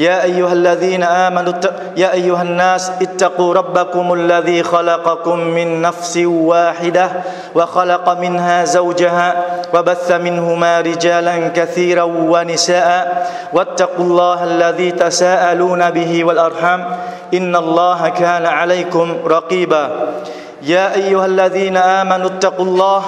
يا أيها الذين آمنوا يا أيها الناس اتقوا ربكم الذي خلقكم من نفس واحدة وخلق منها زوجها وبث منهما رجالا كثيرا ونساء واتقوا الله الذي تساءلون به والأرحام إن الله كان عليكم رقيبا. يا أيها الذين آمنوا اتقوا الله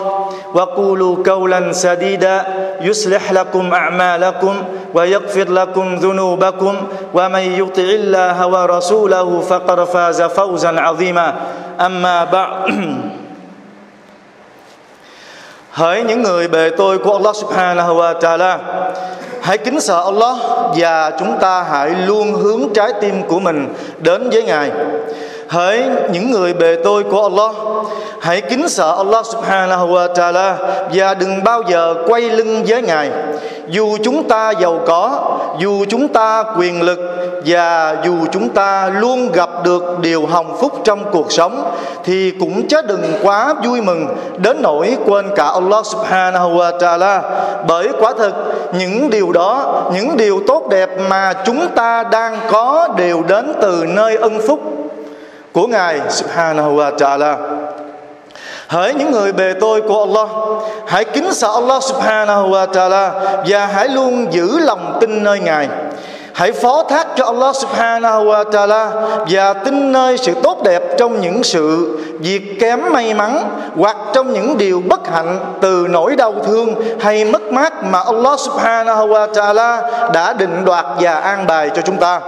وقولوا قولا سديدا يصلح لكم اعمالكم ويغفر لكم ذنوبكم ومن يطع الله ورسوله فقد فاز فوزا عظيما اما بعد Hỡi những người bề tôi của Allah subhanahu wa ta'ala Hãy kính sợ Allah Và chúng ta hãy luôn hướng trái tim của mình đến với Ngài Hỡi những người bề tôi của Allah. Hãy kính sợ Allah subhanahu wa ta'ala Và đừng bao giờ quay lưng với Ngài. Dù chúng ta giàu có, Dù chúng ta quyền lực Và dù chúng ta luôn gặp được điều hồng phúc trong cuộc sống, Thì cũng chớ đừng quá vui mừng Đến nỗi quên cả Allah subhanahu wa ta'ala. Bởi quả thực, những điều đó, Những điều tốt đẹp mà chúng ta đang có Đều đến từ nơi ân phúc của Ngài Subhanahu wa Ta'ala. Hỡi những người bề tôi của Allah, Hãy kính sợ Allah Subhanahu wa Ta'ala Và hãy luôn giữ lòng tin nơi Ngài. Hãy phó thác cho Allah subhanahu wa ta'ala Và tin nơi sự tốt đẹp trong những sự việc kém may mắn Hoặc trong những điều bất hạnh từ nỗi đau thương hay mất mát Mà Allah subhanahu wa ta'ala đã định đoạt và an bài cho chúng ta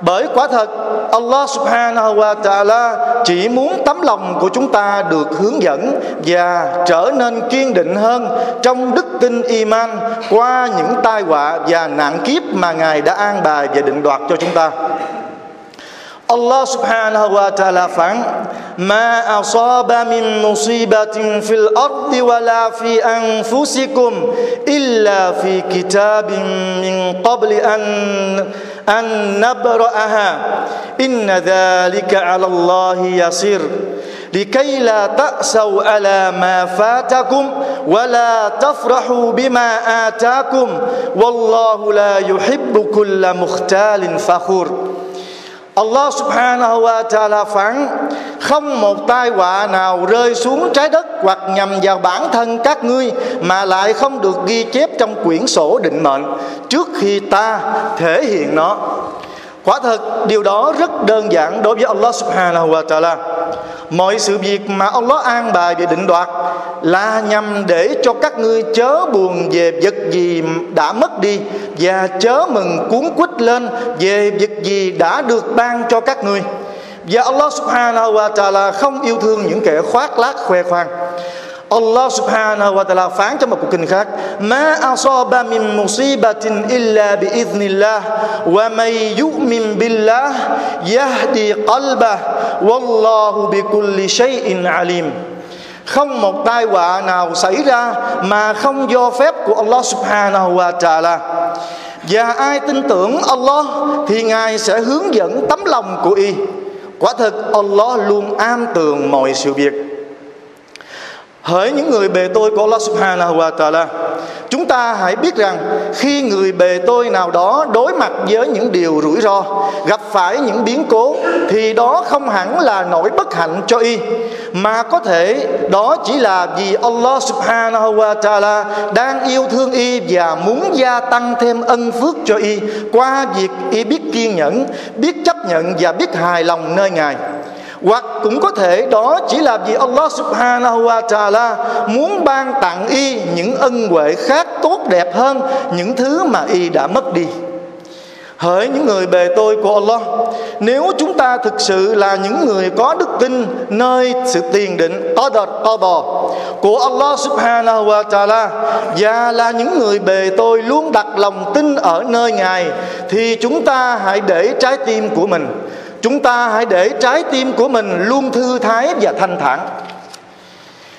bởi quả thật, Allah subhanahu wa ta'ala chỉ muốn tấm lòng của chúng ta được hướng dẫn và trở nên kiên định hơn trong đức tin iman qua những tai họa và nạn kiếp mà Ngài đã an bài và định đoạt cho chúng ta. Allah subhanahu wa ta'ala phán, Ma asaba min musibatin fil ardi wala fi anfusikum illa fi kitabin min qabli an an nabra'aha inna dhalika 'ala Allah yasir لكي لا تأسوا على ما فاتكم ولا تفرحوا بما آتاكم. والله لا يحب كل مختال فخور. Allah subhanahu wa ta'ala phán, Không một tai họa nào rơi xuống trái đất Hoặc nhằm vào bản thân các ngươi Mà lại không được ghi chép trong quyển sổ định mệnh Trước khi ta thể hiện nó. Quả thật, điều đó rất đơn giản đối với Allah subhanahu wa ta'ala. Mọi sự việc mà Allah an bài và định đoạt Là nhằm để cho các ngươi chớ buồn về vật gì đã mất đi Và chớ mừng cuốn quýt lên về vật gì đã được ban cho các ngươi. Và Allah subhanahu wa ta'ala không yêu thương những kẻ khoác lác khoe khoang. Allah subhanahu wa ta'ala phán trong một cuộc kinh khác. Ma asaba min musibatin illa bi idhnillah Wa may yu'min billah Yahdi qalbah Wallahu bi kulli shay'in alim. Không một tai họa nào xảy ra mà không do phép của Allah subhanahu wa ta'ala. Và ai tin tưởng Allah thì Ngài sẽ hướng dẫn tấm lòng của y. Quả thực, Allah luôn am tường mọi sự việc. Hỡi những người bề tôi của Allah subhanahu wa ta'ala. Chúng ta hãy biết rằng Khi người bề tôi nào đó đối mặt với những điều rủi ro, Gặp phải những biến cố, Thì đó không hẳn là nỗi bất hạnh cho y, Mà có thể đó chỉ là vì Allah subhanahu wa ta'ala Đang yêu thương y và muốn gia tăng thêm ân phước cho y Qua việc y biết kiên nhẫn, Biết chấp nhận và biết hài lòng nơi Ngài hoặc cũng có thể đó chỉ là vì Allah subhanahu wa ta'ala muốn ban tặng y những ân huệ khác tốt đẹp hơn những thứ mà y đã mất đi. Hỡi những người bề tôi của Allah, Nếu chúng ta thực sự là những người có đức tin Nơi sự tiền định Qadar qada Của Allah subhanahu wa ta'ala Và là những người bề tôi Luôn đặt lòng tin ở nơi Ngài, Thì chúng ta hãy để trái tim của mình Chúng ta hãy để trái tim của mình Luôn thư thái và thanh thản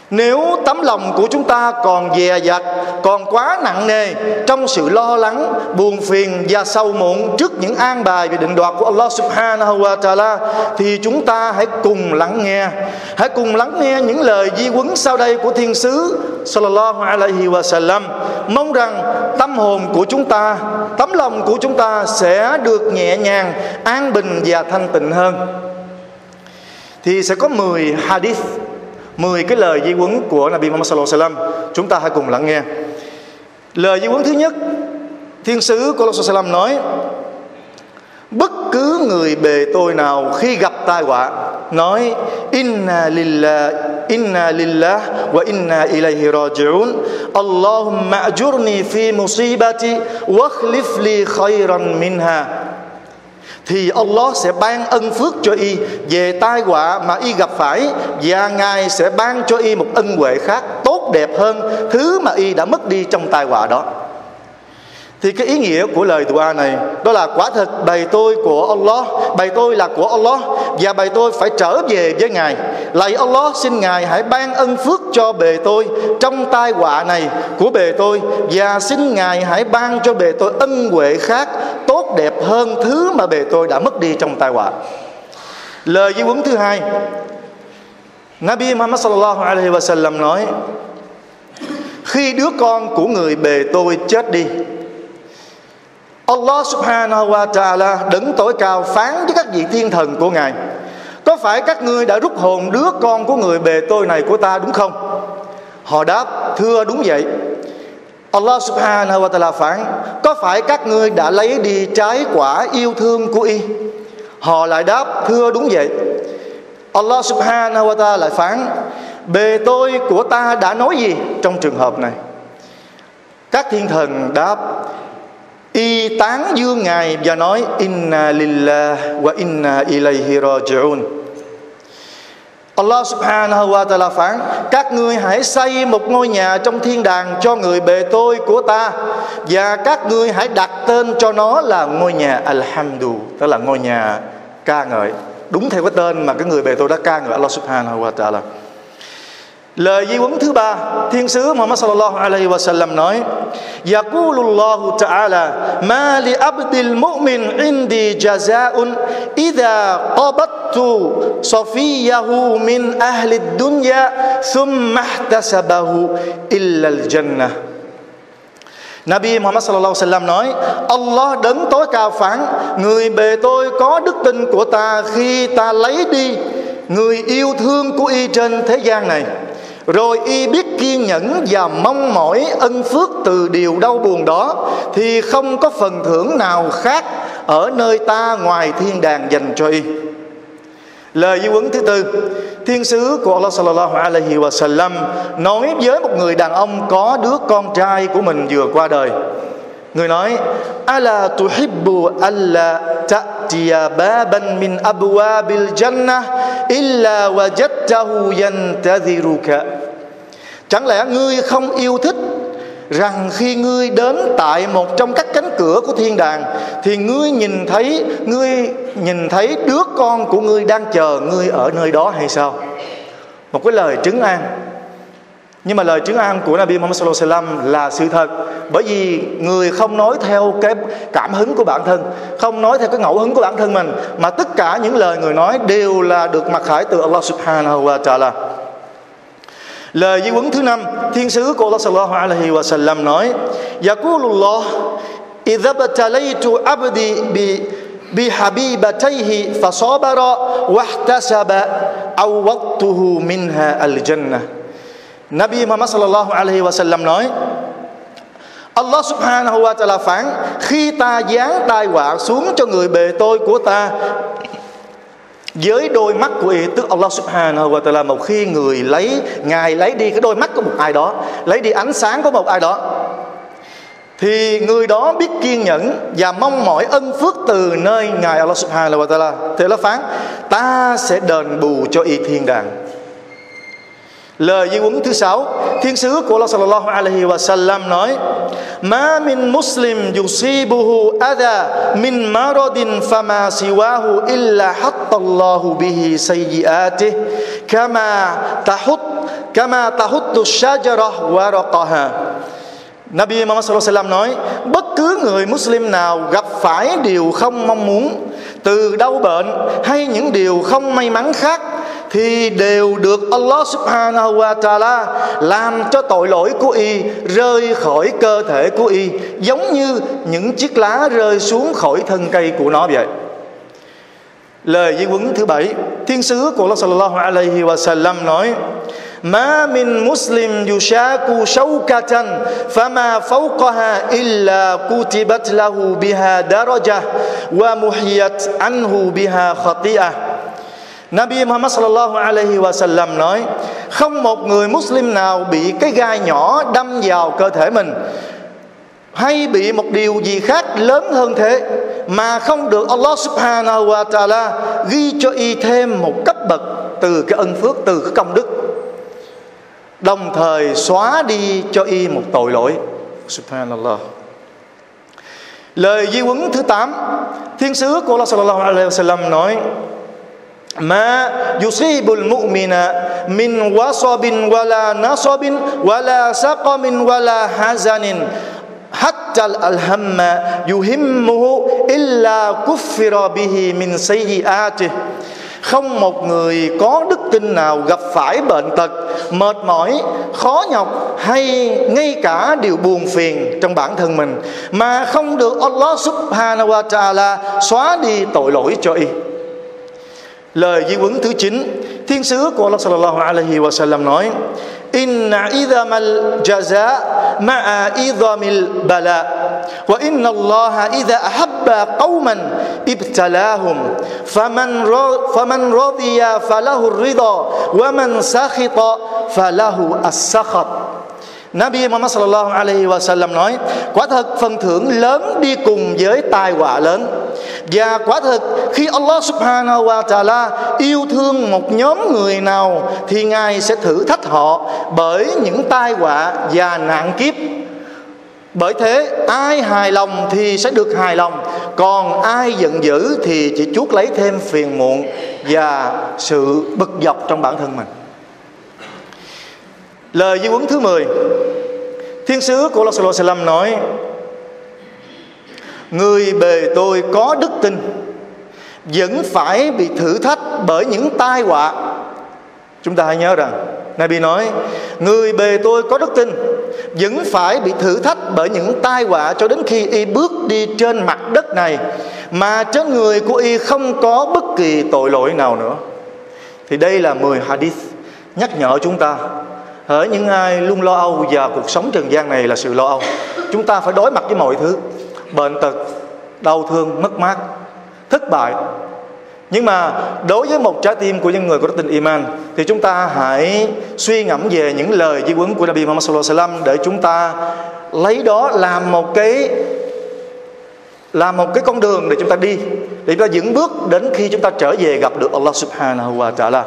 nếu tấm lòng của chúng ta còn dè dặt, còn quá nặng nề trong sự lo lắng, buồn phiền và sâu muộn trước những an bài về định đoạt của Allah Subhanahu wa Taala thì chúng ta hãy cùng lắng nghe, hãy cùng lắng nghe những lời di huấn sau đây của Thiên sứ Sallallahu alaihi wa sallam. Mong rằng tâm hồn của chúng ta, tấm lòng của chúng ta sẽ được nhẹ nhàng, an bình và thanh tịnh hơn. Thì sẽ có 10 hadith 10 cái lời di huấn của Nabi Muhammad sallallahu alaihi wasallam. Chúng ta hãy cùng lắng nghe. Lời di huấn thứ nhất, thiên sứ của Allah sallallahu nói, bất cứ người bề tôi nào khi gặp tai họa, nói, inna lillah inna lillah wa inna ilayhi raji'un. Allahumma ajurni fi musibati wa akhlif li khayran minha thì Allah sẽ ban ân phước cho y. Về tai họa mà y gặp phải, và ngài sẽ ban cho y một ân huệ khác tốt đẹp hơn thứ mà y đã mất đi trong tai họa đó. Thì cái ý nghĩa của lời dua này, đó là quả thật bày tôi của Allah, bày tôi là của Allah, và bày tôi phải trở về với ngài. Lạy Allah, xin ngài hãy ban ân phước cho bề tôi trong tai họa này của bề tôi, và xin ngài hãy ban cho bề tôi ân huệ khác đẹp hơn thứ mà bề tôi đã mất đi trong tai họa lời di huấn thứ hai, Nabi Muhammad sallallahu alaihi wasallam nói, khi đứa con của người bề tôi chết đi, Allah subhanahu wa ta'ala đứng tối cao phán với các vị thiên thần của Ngài, Có phải các ngươi đã rút hồn đứa con của người bề tôi này của ta đúng không? Họ đáp, thưa đúng vậy Allah subhanahu wa ta'ala phán, Có phải các ngươi đã lấy đi trái quả yêu thương của y? Họ lại đáp, thưa đúng vậy. Allah subhanahu wa ta'ala lại phán, Bề tôi của ta đã nói gì trong trường hợp này? Các thiên thần đáp, y tán dương ngài và nói, inna lillah wa inna ilayhi raji'un Allah subhanahu wa ta'ala phán, Các ngươi hãy xây một ngôi nhà trong thiên đàng cho người bề tôi của ta, Và các ngươi hãy đặt tên cho nó là ngôi nhà Alhamdu, Tức là ngôi nhà ca ngợi. Đúng theo cái tên mà cái người bề tôi đã ca ngợi Allah subhanahu wa ta'ala. Lời di huấn thứ ba, Thiên sứ Muhammad sallallahu alaihi wasallam nói: "Yaqulullahu ta'ala: Ma li abdil mu'min indi jazaa'un idza qabattu safiyahu min ahli dunya thumma ihtasabahu illa al-jannah." Nabi Muhammad sallallahu alaihi wasallam nói: Allah đấng tối cao phán: Người bề tôi có đức tin của ta khi ta lấy đi người yêu thương của y trên thế gian này rồi y biết kiên nhẫn và mong mỏi ân phước từ điều đau buồn đó, thì không có phần thưởng nào khác ở nơi ta ngoài thiên đàng dành cho y. Lời di huấn thứ tư, thiên sứ của Allah sallallahu alaihi wa sallam nói với một người đàn ông có đứa con trai của mình vừa qua đời. Người nói, ala tuhibbu alla ta'tiya baban min abwabil jannah illa wajadtahu yantadhiruka chẳng lẽ ngươi không yêu thích rằng khi ngươi đến tại một trong các cánh cửa của thiên đàng, thì ngươi nhìn thấy, ngươi nhìn thấy đứa con của ngươi đang chờ ngươi ở nơi đó hay sao? Một cái lời trấn an. Nhưng mà lời trấn an của Nabi Muhammad sallallahu alaihi wasallam là sự thật. Bởi vì người không nói theo cái cảm hứng của bản thân, không nói theo cái ngẫu hứng của bản thân mình, mà tất cả những lời người nói đều là được mặc khải từ Allah subhanahu wa ta'ala lời di huấn thứ năm, thiên sứ của Allah sallallahu alaihi wa sallam nói, Yaqulullah, idza batalaytu abdi bi bi bihabibatayhi fasabara wahtasaba awwadtuhu minha al-jannah. Nabi Muhammad sallallahu alaihi wa sallam nói, Allah subhanahu wa ta'ala phán, Khi ta giáng tai họa xuống cho người bề tôi của ta với đôi mắt của y tức Allah subhanahu wa ta'ala một khi người lấy, ngài lấy đi cái đôi mắt của một ai đó, lấy đi ánh sáng của một ai đó, thì người đó biết kiên nhẫn và mong mỏi ân phước từ nơi ngài Allah Subhanahu wa Taala. Thì Allah phán, ta sẽ đền bù cho y thiên đàng lời di huấn thứ sáu, thiên sứ của Allah sallallahu alaihi wa sallam nói, ma min muslim yusibuhu adha min maradin fama siwahu illa hatta Allahu bihi sayyi'atih kama tahut, kama tahuttu shajarah waraqaha. Nabi Muhammad sallallahu alaihi wasallam nói, bất cứ người Muslim nào gặp phải điều không mong muốn, từ đau bệnh hay những điều không may mắn khác thì đều được Allah subhanahu wa ta'ala làm cho tội lỗi của y rơi khỏi cơ thể của y giống như những chiếc lá rơi xuống khỏi thân cây của nó vậy lời di huấn thứ bảy thiên sứ của Allah sallallahu alaihi wa sallam nói ما من مسلم يشاك شوكة فما فوقها إلا كتبت له بها درجة ومحيت عنه بها خطيئة Nabi Muhammad sallallahu alaihi wa sallam nói Không một người Muslim nào bị cái gai nhỏ đâm vào cơ thể mình Hay bị một điều gì khác lớn hơn thế Mà không được Allah subhanahu wa ta'ala Ghi cho y thêm một cấp bậc Từ cái ân phước, từ cái công đức. Đồng thời xóa đi cho y một tội lỗi. Subhanallah. Lời di huấn thứ 8 Thiên sứ của Allah sallallahu alaihi wa sallam nói ما يصيب المؤمن من وصب ولا نصب ولا سقم ولا حزن حتى الهم يهمه إلا كفر به من سيئاته không một người có đức tin nào gặp phải bệnh tật mệt mỏi khó nhọc hay ngay cả điều buồn phiền trong bản thân mình mà không được Allah subhanahu wa ta'ala xóa đi tội lỗi cho y lời di huấn thứ 9 thiên sứ của Allah sallallahu alaihi wa sallam nói inna idhamal jaza ma'a idhamil bala wa inna Allah idha ahabba qauman ibtalahum faman faman radiya falahu ar-ridha wa man sakhita falahu as-sakhat Nabi Muhammad sallallahu alaihi wa sallam nói, quả thật phần thưởng lớn đi cùng với tai họa lớn. Và quả thật, khi Allah subhanahu wa ta'ala yêu thương một nhóm người nào thì Ngài sẽ thử thách họ bởi những tai họa và nạn kiếp. Bởi thế, ai hài lòng thì sẽ được hài lòng, Còn ai giận dữ thì chỉ chuốt lấy thêm phiền muộn Và sự bực dọc trong bản thân mình. Lời di huấn thứ 10 Thiên sứ của Allah sallallahu alaihi nói, Người bề tôi có đức tin, Vẫn phải bị thử thách bởi những tai họa. Chúng ta hãy nhớ rằng, Nabi nói, Người bề tôi có đức tin, Vẫn phải bị thử thách bởi những tai họa Cho đến khi y bước đi trên mặt đất này, Mà trên người của y không có bất kỳ tội lỗi nào nữa. Thì đây là 10 hadith Nhắc nhở chúng ta Hỡi những ai luôn lo âu và cuộc sống trần gian này là sự lo âu. Chúng ta phải đối mặt với mọi thứ. Bệnh tật, đau thương, mất mát, thất bại. Nhưng mà đối với một trái tim của những người có đức tin iman Thì chúng ta hãy suy ngẫm về những lời di huấn của Nabi Muhammad Sallallahu Alaihi Wasallam Để chúng ta lấy đó làm một cái làm một cái con đường để chúng ta đi để chúng ta dẫn bước đến khi chúng ta trở về gặp được Allah Subhanahu wa Taala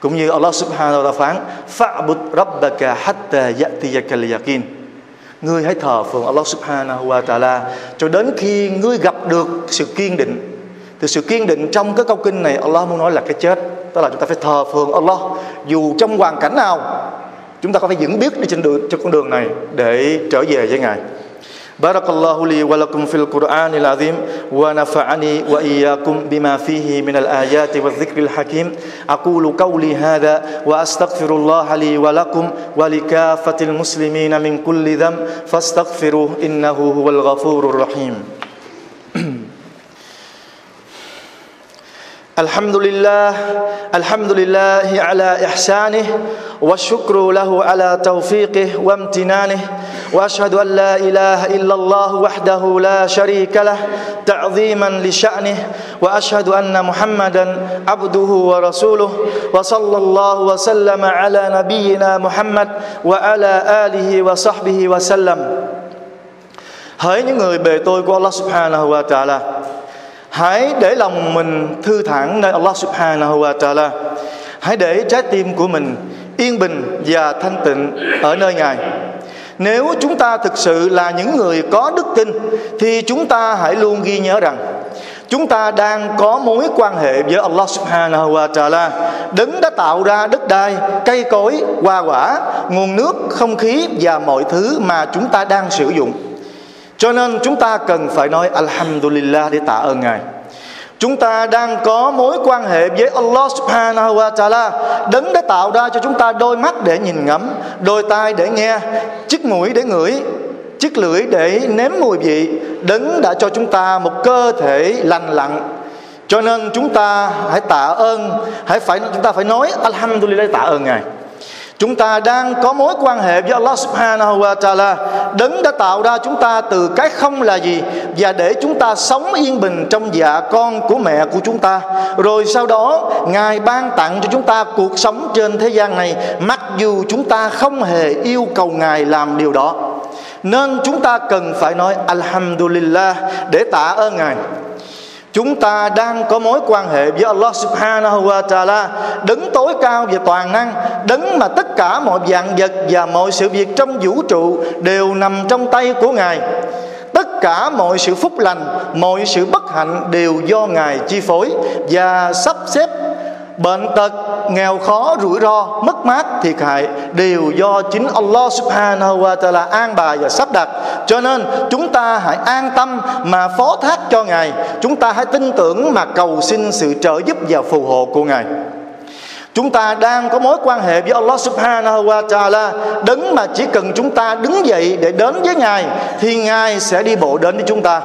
cũng như Allah subhanahu wa ta'ala phán Fa'bud rabbaka hatta ya'tiyakal yaqin Ngươi hãy thờ phượng Allah subhanahu wa ta'ala Cho đến khi ngươi gặp được sự kiên định. Thì sự kiên định trong cái câu kinh này Allah muốn nói là cái chết. Tức là chúng ta phải thờ phượng Allah Dù trong hoàn cảnh nào Chúng ta có phải vững biết đi trên đường, trên con đường này Để trở về với Ngài. بارك الله لي ولكم في القرآن العظيم ونفعني وإياكم بما فيه من الآيات والذكر الحكيم أقول قولي هذا وأستغفر الله لي ولكم ولكافة المسلمين من كل ذنب فاستغفروه إنه هو الغفور الرحيم الحمد لله الحمد لله على إحسانه والشكر له على توفيقه وامتنانه واشهد ان لا اله الا الله وحده لا شريك له تعظيما لشانه واشهد ان محمدا عبده ورسوله وصلى الله وسلم على نبينا محمد وعلى اله وصحبه وسلم hỡi những người bề tôi của Allah subhanahu wa ta'ala hãy để lòng mình thư thản nơi Allah subhanahu wa ta'ala. Hãy để trái tim của mình yên bình và thanh tịnh ở nơi ngài. Nếu chúng ta thực sự là những người có đức tin, thì chúng ta hãy luôn ghi nhớ rằng chúng ta đang có mối quan hệ với Allah Subhanahu wa Taala. Đấng đã tạo ra đất đai, cây cối, hoa quả, nguồn nước, không khí và mọi thứ mà chúng ta đang sử dụng cho nên chúng ta cần phải nói Alhamdulillah để tạ ơn Ngài. Chúng ta đang có mối quan hệ với Allah subhanahu wa ta'ala, Đấng đã tạo ra cho chúng ta đôi mắt để nhìn ngắm, Đôi tai để nghe, Chiếc mũi để ngửi, Chiếc lưỡi để nếm mùi vị. Đấng đã cho chúng ta một cơ thể lành lặn. Cho nên chúng ta hãy tạ ơn, hãy phải, Chúng ta phải nói Alhamdulillah tạ ơn Ngài. Chúng ta đang có mối quan hệ với Allah subhanahu wa ta'ala. Đấng đã tạo ra chúng ta từ cái không là gì Và để chúng ta sống yên bình trong dạ con của mẹ của chúng ta. Rồi sau đó, Ngài ban tặng cho chúng ta cuộc sống trên thế gian này, Mặc dù chúng ta không hề yêu cầu Ngài làm điều đó. Nên chúng ta cần phải nói Alhamdulillah để tạ ơn Ngài. Chúng ta đang có mối quan hệ với Allah subhanahu wa ta'ala. Đấng tối cao và toàn năng Đấng mà tất cả mọi dạng vật và mọi sự việc trong vũ trụ Đều nằm trong tay của Ngài. Tất cả mọi sự phúc lành, mọi sự bất hạnh đều do Ngài chi phối Và sắp xếp bệnh tật, nghèo khó, rủi ro, mất mát, thiệt hại đều do chính Allah subhanahu wa ta'ala an bài và sắp đặt. Cho nên, chúng ta hãy an tâm mà phó thác cho ngài. Chúng ta hãy tin tưởng mà cầu xin sự trợ giúp và phù hộ của ngài. Chúng ta đang có mối quan hệ với Allah subhanahu wa ta'ala. Đấng mà chỉ cần chúng ta đứng dậy để đến với Ngài, Thì Ngài sẽ đi bộ đến với chúng ta.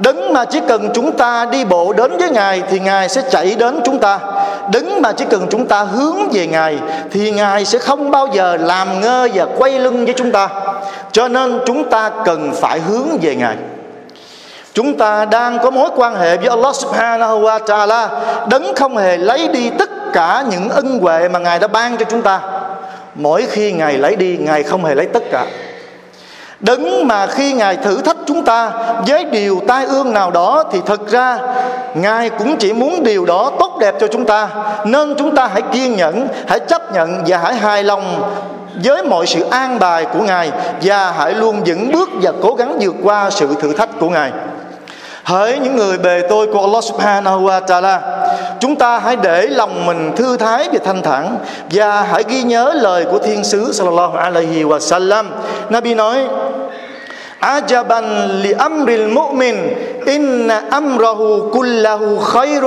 Đấng mà chỉ cần chúng ta đi bộ đến với Ngài Thì Ngài sẽ chạy đến chúng ta. Đấng mà chỉ cần chúng ta hướng về Ngài Thì Ngài sẽ không bao giờ làm ngơ và quay lưng với chúng ta. Cho nên chúng ta cần phải hướng về Ngài. Chúng ta đang có mối quan hệ với Allah subhanahu wa ta'ala. Đấng không hề lấy đi tất cả những ân huệ mà Ngài đã ban cho chúng ta. Mỗi khi Ngài lấy đi, Ngài không hề lấy tất cả. Đấng mà khi Ngài thử thách chúng ta với điều tai ương nào đó thì thực ra Ngài cũng chỉ muốn điều đó tốt đẹp cho chúng ta. Nên chúng ta hãy kiên nhẫn, hãy chấp nhận và hãy hài lòng với mọi sự an bài của Ngài Và hãy luôn vững bước và cố gắng vượt qua sự thử thách của Ngài. Hỡi những người bề tôi của Allah subhanahu wa ta'ala Chúng ta hãy để lòng mình thư thái và thanh thản Và hãy ghi nhớ lời của Thiên sứ sallallahu alaihi wa sallam Nabi nói عجبا لأمر المؤمن إن أمره كله خير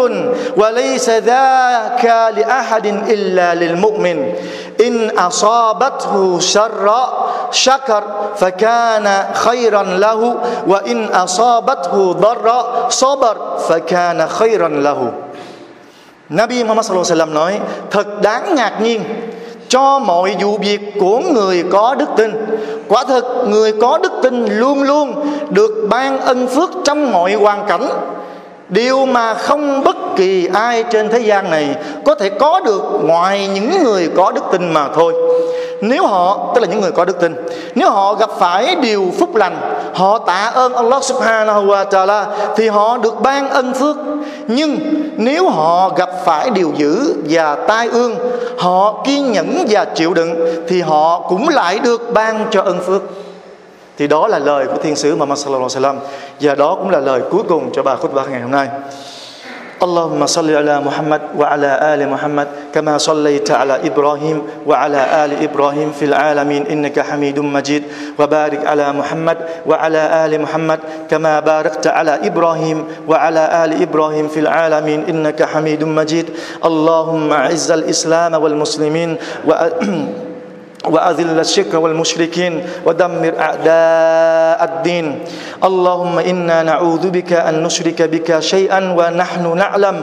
وليس ذاك لأحد إلا للمؤمن إن أصابته شر شكر فكان خيرا له وإن أصابته ضر صبر فكان خيرا له Nabi Muhammad sallallahu alaihi wasallam nói thật đáng ngạc nhiên cho mọi vụ việc của người có đức tin. Quả thực, người có đức tin luôn luôn được ban ân phước trong mọi hoàn cảnh. Điều mà không bất kỳ ai trên thế gian này có thể có được ngoài những người có đức tin mà thôi nếu họ, tức là những người có đức tin, nếu họ gặp phải điều phúc lành, họ tạ ơn Allah subhanahu wa ta'ala, thì họ được ban ân phước. Nhưng nếu họ gặp phải điều dữ và tai ương, họ kiên nhẫn và chịu đựng, thì họ cũng lại được ban cho ân phước. Thì đó là lời của thiên sứ Muhammad sallallahu alaihi wasallam, và đó cũng là lời cuối cùng cho bà khutbah ngày hôm nay. اللهم صل على محمد وعلى آل محمد كما صليت على إبراهيم وعلى آل إبراهيم في العالمين إنك حميد مجيد وبارك على محمد وعلى آل محمد كما باركت على إبراهيم وعلى آل إبراهيم في العالمين إنك حميد مجيد اللهم أعز الإسلام والمسلمين و وأذل الشرك والمشركين ودمر أعداء الدين. اللهم إنا نعوذ بك أن نشرك بك شيئا ونحن نعلم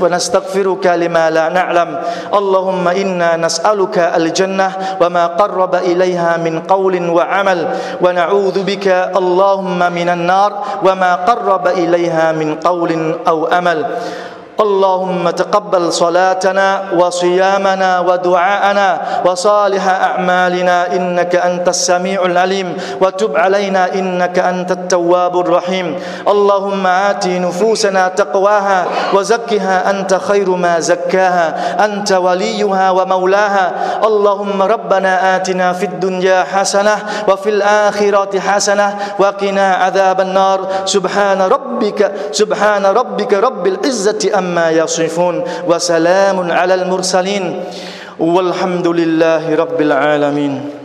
ونستغفرك لما لا نعلم. اللهم إنا نسألك الجنة وما قرب إليها من قول وعمل. ونعوذ بك اللهم من النار وما قرب إليها من قول أو أمل. اللهم تقبل صلاتنا وصيامنا ودعاءنا وصالح أعمالنا إنك أنت السميع العليم وتب علينا إنك أنت التواب الرحيم. اللهم آت نفوسنا تقواها وزكها أنت خير ما زكاها أنت وليها ومولاها. اللهم ربنا آتنا في الدنيا حسنة وفي الآخرة حسنة وقنا عذاب النار. سبحان ربك سبحان ربك رب العزة أم عما يصفون وسلام على المرسلين. والحمد لله رب العالمين.